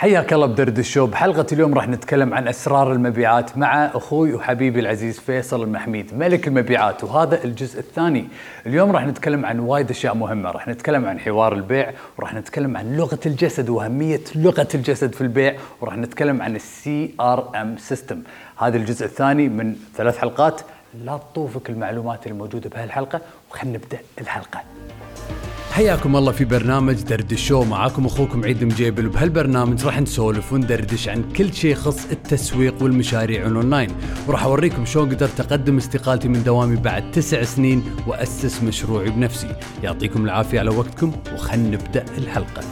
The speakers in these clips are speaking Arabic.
حياك الله بدردشو بحلقة اليوم راح نتكلم عن أسرار المبيعات مع أخوي وحبيبي العزيز فيصل المحميد ملك المبيعات وهذا الجزء الثاني. اليوم راح نتكلم عن وايد أشياء مهمة. راح نتكلم عن حوار البيع وراح نتكلم عن لغة الجسد وأهمية لغة الجسد في البيع وراح نتكلم عن ال CRM system هذا الجزء الثاني من ثلاث حلقات. لا تطوفك المعلومات الموجودة بهالحلقة وخلنا نبدأ الحلقة. حياكم الله في برنامج دردشو. معاكم أخوكم عيد مجيبل وبهالبرنامج راح نسولف وندردش عن كل شيء يخص التسويق والمشاريع الأونلاين. وراح أوريكم شلون قدرت اقدم استقالتي من دوامي بعد تسع سنين وأسس مشروعي بنفسي. يعطيكم العافية على وقتكم وخلنا نبدأ الحلقة.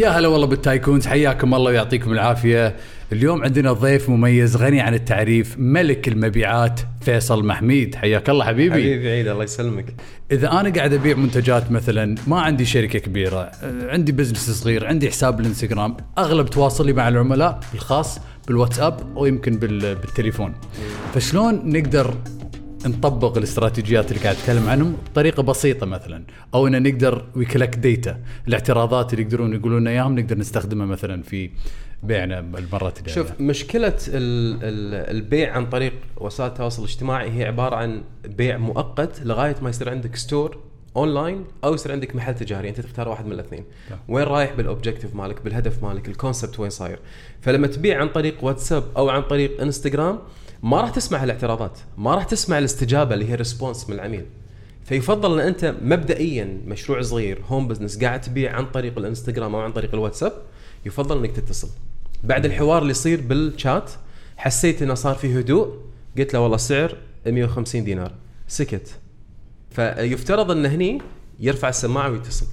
يا هلا والله بال tycoons حياكم الله ويعطيكم العافية. اليوم عندنا ضيف مميز غني عن التعريف ملك المبيعات فيصل محميد. حياك الله حبيبي. حبيبي عيد الله يسلمك. إذا أنا قاعد أبيع منتجات مثلا ما عندي شركة كبيرة عندي business صغير عندي حساب بالانستغرام أغلب تواصلي مع العملاء بالخاص بالواتساب أو يمكن بال- بالتليفون. فشلون نقدر نطبق الاستراتيجيات اللي قاعد اتكلم عنهم بطريقة بسيطة مثلا أو ان نقدر we collect data الاعتراضات اللي يقدرون يقولون لنا إياهم نقدر نستخدمها مثلا في بيعنا المرات الجاية. شوف مشكلة ال ال البيع عن طريق وسائل التواصل الاجتماعي هي عبارة عن بيع مؤقت لغاية ما يصير عندك store اونلاين أو يصير عندك محل تجاري أنت تختار واحد من الاثنين. نعم. وين رايح؟ بال objective مالك بالهدف مالك ال concept وين صاير. فلما تبيع عن طريق واتساب أو عن طريق إنستغرام ما راح تسمع الاعتراضات ما راح تسمع الاستجابة اللي هي response من العميل. فيفضل إن أنت مبدئيا مشروع صغير home business قاعد تبيع عن طريق الإنستغرام أو عن طريق الواتساب يفضل إنك تتصل. بعد الحوار اللي يصير بالشات حسيت إنه صار في هدوء قلت له والله السعر 150 دينار. سكت. فيفترض انه هني يرفع السماعة ويتصل.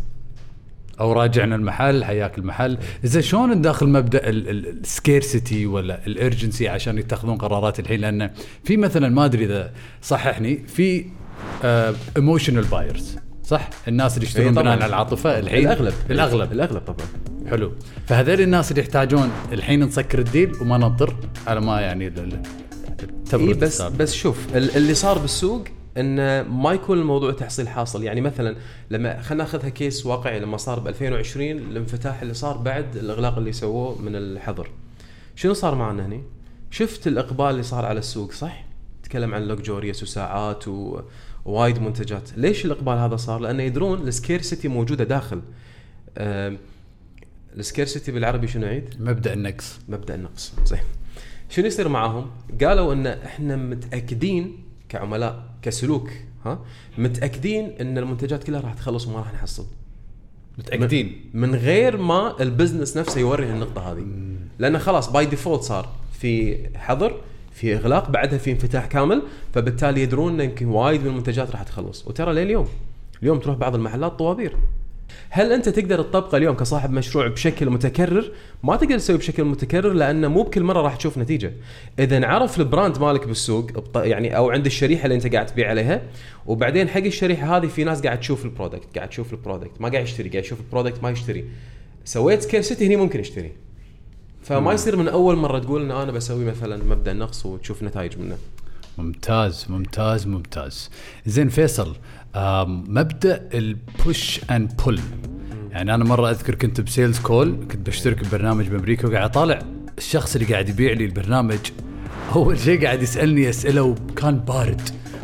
أو راجعنا المحل حياك المحل. إذا شلون نداخل مبدأ ال scarcity ولا ال urgency عشان يتخذون قرارات الحين؟ لأن في مثلا ما أدري إذا صححني في emotional buyers صح؟ الناس اللي يشترون. بناء على العاطفة الحين. الأغلب. الأغلب. الأغلب طبعا. حلو. فهذول الناس اللي يحتاجون الحين نسكر ال deal وما ننطر على ما يعني إيه بس. بس شوف ال- اللي صار بالسوق انه ما يكون الموضوع تحصيل حاصل يعني مثلا لما خلينا نأخذها case واقعي لما صار ب 2020 الانفتاح اللي صار بعد الإغلاق اللي سووه من الحظر شنو صار معنا هني؟ شفت الإقبال اللي صار على السوق صح؟ تكلم عن luxurious وساعات ووايد منتجات، ليش الإقبال هذا صار؟ لأنه يدرون ال scarcity موجودة داخل. ال scarcity بالعربي شنو عيد؟ مبدأ النقص مبدأ النقص زين شنو يصير معاهم؟ قالوا إن إحنا متأكدين كعملاء كسلوك ها؟ متأكدين إن المنتجات كلها راح تخلص وما راح نحصل. متأكدين؟ من غير ما ال business نفسه يوري النقطة هذه. لأنه خلاص by default صار في حظر في إغلاق بعدها في انفتاح كامل فبالتالي يدرون إن يمكن وايد من المنتجات راح تخلص. وترى لليوم اليوم تروح بعض المحلات طوابير. هل أنت تقدر تطبقه اليوم كصاحب مشروع بشكل متكرر؟ ما تقدر تسوي بشكل متكرر لأنه مو بكل مرة راح تشوف نتيجة. إذا انعرف ال brand مالك بالسوق يعني أو عند الشريحة اللي أنت قاعد تبيع عليها وبعدين حق الشريحة هذه في ناس قاعد تشوف ال product، قاعد تشوف ال product، ما قاعد يشتري، قاعد يشوف ال product ما يشتري. سويت scarcity هني ممكن يشتري. فما يصير من أول مرة تقول إن أنا بسوي مثلا مبدأ النقص وتشوف نتائج منه. ممتاز ممتاز ممتاز. زين فيصل مبدأ ال push and pull يعني أنا مرة أذكر كنت ب sales call كنت بشترك ببرنامج بأمريكا وقاعد أطالع. الشخص اللي قاعد يبيع لي البرنامج أول شيء قاعد يسألني أسئلة وكان بارد.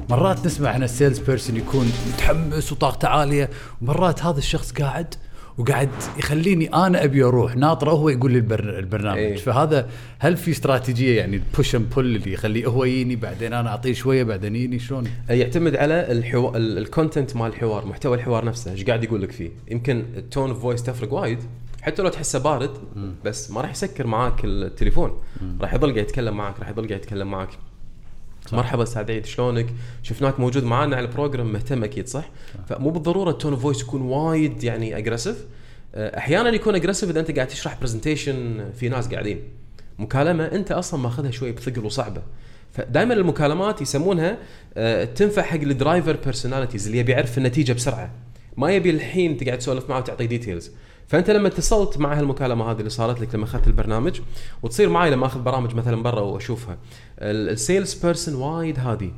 مرات نسمع ان ال sales person يكون متحمس وطاقته عالية ومرات هذا الشخص قاعد وقاعد يخليني أنا أبي أروح. ناطره هو يقول لي البر- البرنامج. إيه. فهذا هل في استراتيجية يعني ال push and pull اللي يخليه هو يجيني بعدين أنا أعطيه شوية بعدين يجيني؟ شلون؟ يعتمد على الحو... ال- ال content مال الحوار محتوى الحوار نفسه. إيش قاعد يقول لك فيه؟ يمكن ال tone of voice تفرق وايد. حتى لو تحسه بارد بس ما راح يسكر معاك التليفون. راح يظل قاعد يتكلم معك راح يظل قاعد يتكلم معك مرحبا أستاذ عيد شلونك؟ شفناك موجود معانا على ال program مهتم أكيد صح؟ فمو بالضرورة ال tone of voice يكون وايد يعني aggressive أحيانا يكون aggressive إذا أنت قاعد تشرح presentation في ناس قاعدين. مكالمة أنت أصلا ماخذها شوي بثقل وصعبة. فدائما المكالمات يسمونها تنفع حق ال driver personalities اللي يبي يعرف النتيجة بسرعة. ما يبي الحين انت قاعد تسولف معه وتعطيه details فأنت لما اتصلت مع هالمكالمة هذه اللي صارت لك لما أخذت البرنامج وتصير معي لما أخذ برامج مثلا برا وأشوفها. ال sales person وايد هادي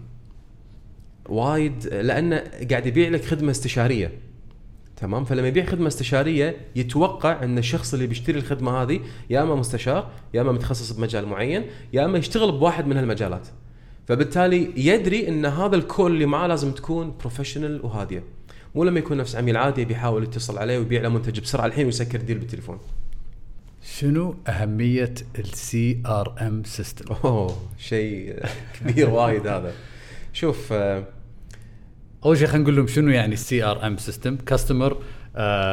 وايد لأنه قاعد يبيع لك خدمة استشارية. تمام؟ فلما يبيع خدمة استشارية يتوقع أن الشخص اللي بيشتري الخدمة هذه يا إما مستشار يا إما متخصص بمجال معين يا إما يشتغل بواحد من هالمجالات. فبالتالي يدري أن هذا ال call اللي معاه لازم تكون professional وهادية. مو لما يكون نفس عميل عادي بيحاول يتصل عليه ويبيع له منتج بسرعة الحين ويسكر deal بالتليفون. شنو أهمية ال CRM system أوه شيء كبير وايد هذا. شوف آه، أول شيء خلينا نقول لهم شنو يعني ال CRM system customer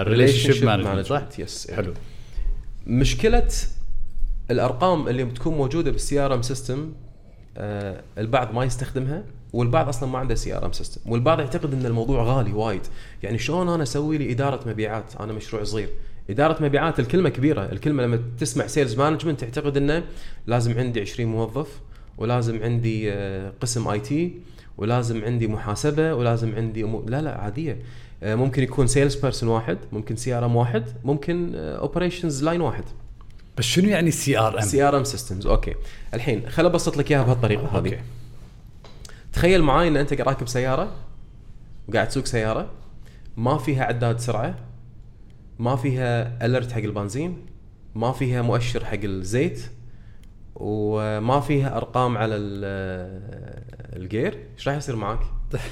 relation management صح؟ yes حلو. مشكلة الأرقام اللي بتكون موجودة بال CRM system البعض ما يستخدمها. والبعض أصلا ما عنده CRM system والبعض يعتقد إن الموضوع غالي وايد. يعني شلون أنا أسوي لي إدارة مبيعات؟ أنا مشروع صغير. إدارة مبيعات الكلمة كبيرة. الكلمة لما تسمع sales management تعتقد إنه لازم عندي 20 موظف ولازم عندي آه، قسم IT ولازم عندي محاسبة ولازم عندي أمور لا لا عادية. آه، ممكن يكون sales person واحد ممكن CRM واحد ممكن operations line واحد. بس شنو يعني سي ار ام سي ار ام سيستمز أوكي. الحين خل أبسط لك إياها بهالطريقة هذه. تخيل معاي إن أنت راكب سيارة وقاعد تسوق سيارة ما فيها عداد سرعة ما فيها ال rate حق البنزين ما فيها مؤشر حق الزيت وما فيها أرقام على ال- ال gear إيش راح يصير معاك؟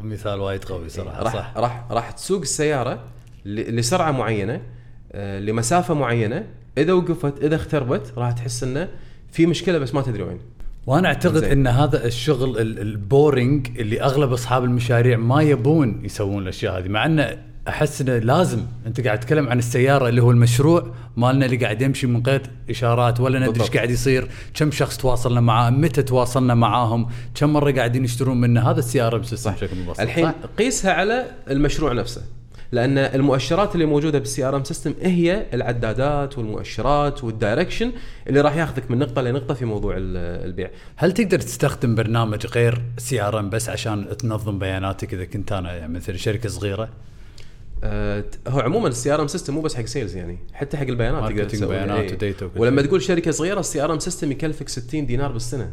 مثال وايد قوي صراحة راح صح. راح راح تسوق السيارة لسرعة معينة آه، لمسافة معينة إذا وقفت إذا اختربت راح تحس إنه في مشكلة بس ما تدري وين. وأنا أعتقد. إن هذا الشغل ال- ال boring اللي أغلب أصحاب المشاريع ما يبون يسوون الأشياء هذه مع إنه أحس إنه لازم أنت قاعد تتكلم عن السيارة اللي هو المشروع مالنا اللي قاعد يمشي من غير إشارات ولا ندري إيش. قاعد يصير كم شخص تواصلنا معاه متى تواصلنا معاهم كم مرة قاعدين يشترون منه هذا ال CRM system بشكل مبسط الحين صح؟ قيسها على المشروع نفسه لأن المؤشرات اللي موجودة بال CRM system هي العدادات والمؤشرات وال direction اللي راح ياخذك من نقطة لنقطة في موضوع ال- البيع. هل تقدر تستخدم برنامج غير CRM بس عشان تنظم بياناتك إذا كنت أنا يعني مثل شركة صغيرة؟ آه، هو عموما ال CRM system مو بس حق sales يعني حتى حق البيانات تقدر تسوي. بيانات إيه. و data ولما. تقول شركة صغيرة ال CRM system يكلفك 60 دينار بالسنة.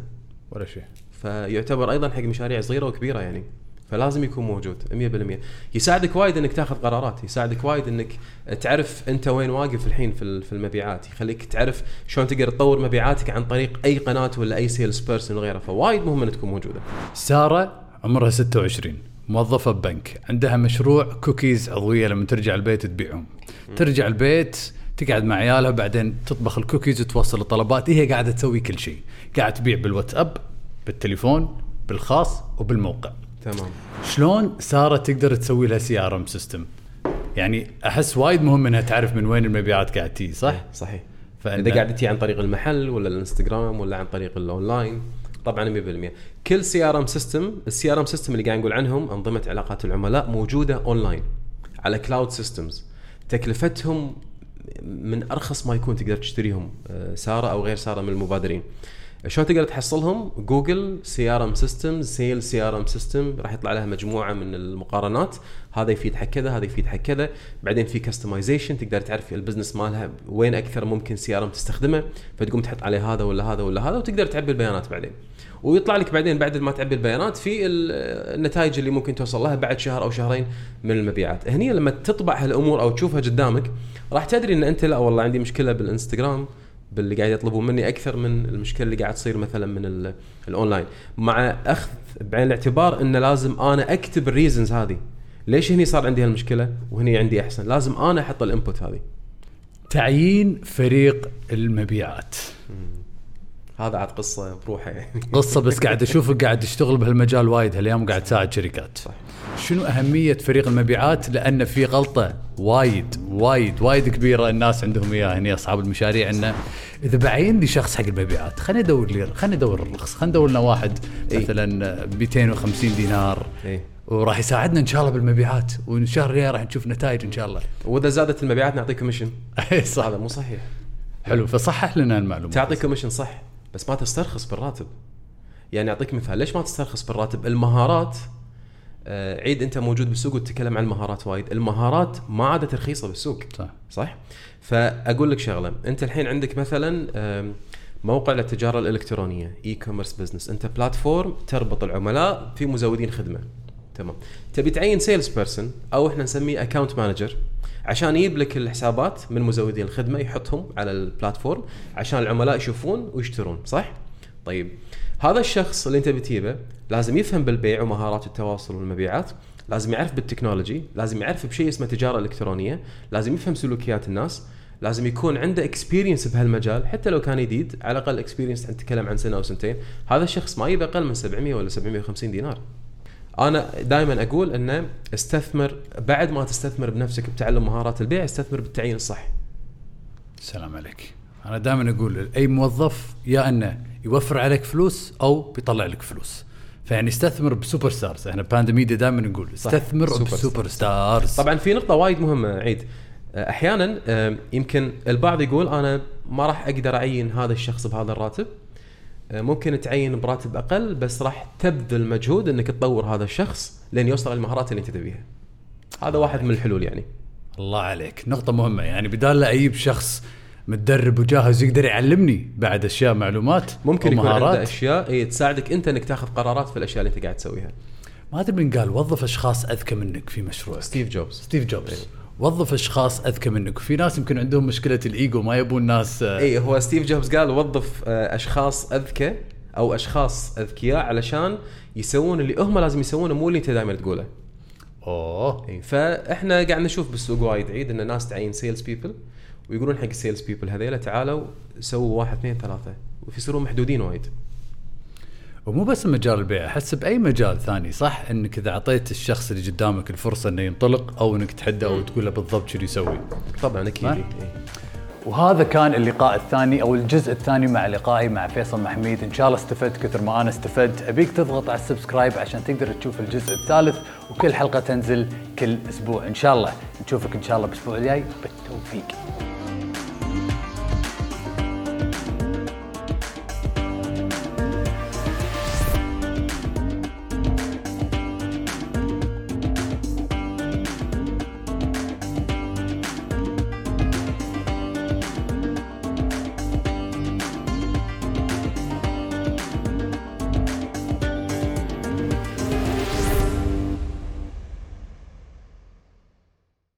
ولا شيء. فيعتبر أيضا حق مشاريع صغيرة وكبيرة يعني. فلازم يكون موجود 100% يساعدك وايد إنك تاخذ قرارات يساعدك وايد إنك تعرف أنت وين واقف الحين في ال- في المبيعات. يخليك تعرف شلون تقدر تطور مبيعاتك عن طريق أي قناة ولا أي sales person وغيره فوايد مهم إنها تكون موجودة. سارة عمرها 26 موظفة ببنك عندها مشروع كوكيز عضوية لما ترجع البيت تبيعهم. ترجع البيت تقعد مع عيالها بعدين تطبخ الكوكيز وتوصل الطلبات. هي قاعدة تسوي كل شيء. قاعدة تبيع بالواتساب بالتليفون بالخاص وبالموقع. تمام. شلون سارة تقدر تسوي لها CRM system يعني أحس وايد مهم إنها تعرف من وين المبيعات قاعد تيجي صح؟ صحيح. فإن- إذا قاعد تجي عن طريق المحل ولا الانستغرام ولا عن طريق الأونلاين طبعا 100% كل CRM system ال CRM system اللي قاعد نقول عنهم أنظمة علاقات العملاء موجودة اونلاين على cloud systems تكلفتهم من أرخص ما يكون تقدر تشتريهم آه، سارة أو غير سارة من المبادرين. شلون تقدر تحصلهم؟ جوجل سي ار ام سيستم سيل سي ار ام سيستم. راح يطلع لها مجموعة من المقارنات. هذا يفيد حق كذا هذا يفيد حق كذا. بعدين في customization تقدر تعرف ال business مالها وين أكثر ممكن CRM تستخدمه فتقوم تحط عليه هذا ولا هذا ولا هذا وتقدر تعبي البيانات بعدين. ويطلع لك بعدين بعد ما تعبي البيانات في ال- النتائج اللي ممكن توصل لها بعد شهر أو شهرين من المبيعات. هني لما تطبع هالأمور أو تشوفها قدامك راح تدري إن أنت لا والله عندي مشكلة بالإنستغرام. باللي قاعد يطلبون مني أكثر من المشكلة اللي قاعد تصير مثلا من ال- الأونلاين. مع أخذ بعين الاعتبار إن لازم أنا أكتب ال reasons هذه. ليش هني صار عندي هالمشكلة؟ وهني عندي أحسن. لازم أنا أحط ال input هذه. تعيين فريق المبيعات. هذا عاد قصة بروحها يعني. قصة بس قاعد اشوفك قاعد تشتغل بهالمجال وايد هالأيام وقاعد تساعد شركات. صح. شنو أهمية فريق المبيعات؟ لأن في غلطة وايد وايد وايد كبيرة الناس عندهم إياها هني أصحاب المشاريع إنه إذا بعين لي شخص حق المبيعات خليني أدور لي خليني أدور الرخص خلينا ندور لنا واحد إي. مثلا 250 دينار. إيه وراح يساعدنا إن شاء الله بالمبيعات والشهر الجاي راح نشوف نتائج إن شاء الله. وإذا زادت المبيعات نعطيك commission صح. هذا مو صحيح. حلو فصحح لنا المعلومه تعطي commission صح. بس ما تسترخص بالراتب. يعني أعطيك مثال ليش ما تسترخص بالراتب؟ المهارات آه عيد أنت موجود بالسوق وتتكلم عن المهارات وايد. المهارات ما عادت رخيصة بالسوق. صح. صح؟ فأقول لك شغلة أنت الحين عندك مثلا موقع للتجارة الإلكترونية e-commerce business أنت platform تربط العملاء في مزودين خدمة. تمام. تبي تعين sales person أو إحنا نسميه account manager عشان يجيب لك الحسابات من مزودين الخدمة يحطهم على ال platform عشان العملاء يشوفون ويشترون صح؟ طيب هذا الشخص اللي انت بتجيبه لازم يفهم بالبيع ومهارات التواصل والمبيعات لازم يعرف بال technology لازم يعرف بشيء اسمه تجارة إلكترونية لازم يفهم سلوكيات الناس لازم يكون عنده experience بهالمجال حتى لو كان جديد على الأقل experience نتكلم عن سنة أو سنتين هذا الشخص ما يبقى أقل من 700 ولا 750 دينار أنا دائما أقول إنه استثمر بعد ما تستثمر بنفسك بتعلم مهارات البيع استثمر بالتعيين الصح السلام عليك. أنا دائما أقول أي موظف يا إنه يوفر عليك فلوس أو بيطلع لك فلوس. فيعني استثمر ب superstars إحنا باندميديا دائما نقول استثمر super ب superstars طبعا في نقطة وايد مهمة عيد. أحيانا آه، يمكن البعض يقول أنا ما راح أقدر أعين هذا الشخص بهذا الراتب. ممكن تعين براتب أقل بس راح تبذل مجهود إنك تطور هذا الشخص لين يوصل المهارات اللي أنت تبيها. هذا واحد من الحلول يعني. الله عليك. نقطة مهمة. يعني بدال لا أجيب شخص متدرب وجاهز يقدر يعلمني بعد أشياء معلومات ممكن يكون ومهارات. عنده أشياء هي تساعدك أنت إنك تاخذ قرارات في الأشياء اللي أنت قاعد تسويها. ما أدري من قال وظف أشخاص أذكى منك في مشروعك. ستيف جوبز. ستيف جوبز. وظف أشخاص أذكى منك. وفي ناس يمكن عندهم مشكلة الإيجو ما يبون ناس آه، اي هو ستيف جوبز قال وظف آه، أشخاص أذكى أو أشخاص أذكياء علشان يسوون اللي هم لازم يسوونه مو اللي أنت دائما تقوله. أوه. اي فإحنا قاعد نشوف بالسوق وايد عيد إن الناس تعين sales people ويقولون حق ال sales people هذيلا تعالوا سووا واحد اثنين ثلاثة ويصيرون محدودين وايد. ومو بس مجال البيع أحس بأي مجال ثاني. صح إنك إذا أعطيت الشخص اللي قدامك الفرصة إنه ينطلق أو إنك تحده أو تقول له بالضبط شو يسوي. طبعا أكيد. ما؟ إي. وهذا كان اللقاء الثاني أو الجزء الثاني مع لقائي مع فيصل محميد. إن شاء الله استفدت كثر ما أنا استفدت. أبيك تضغط على ال subscribe عشان تقدر تشوف الجزء الثالث وكل حلقة تنزل كل أسبوع. إن شاء الله نشوفك إن شاء الله الأسبوع الجاي. بالتوفيق.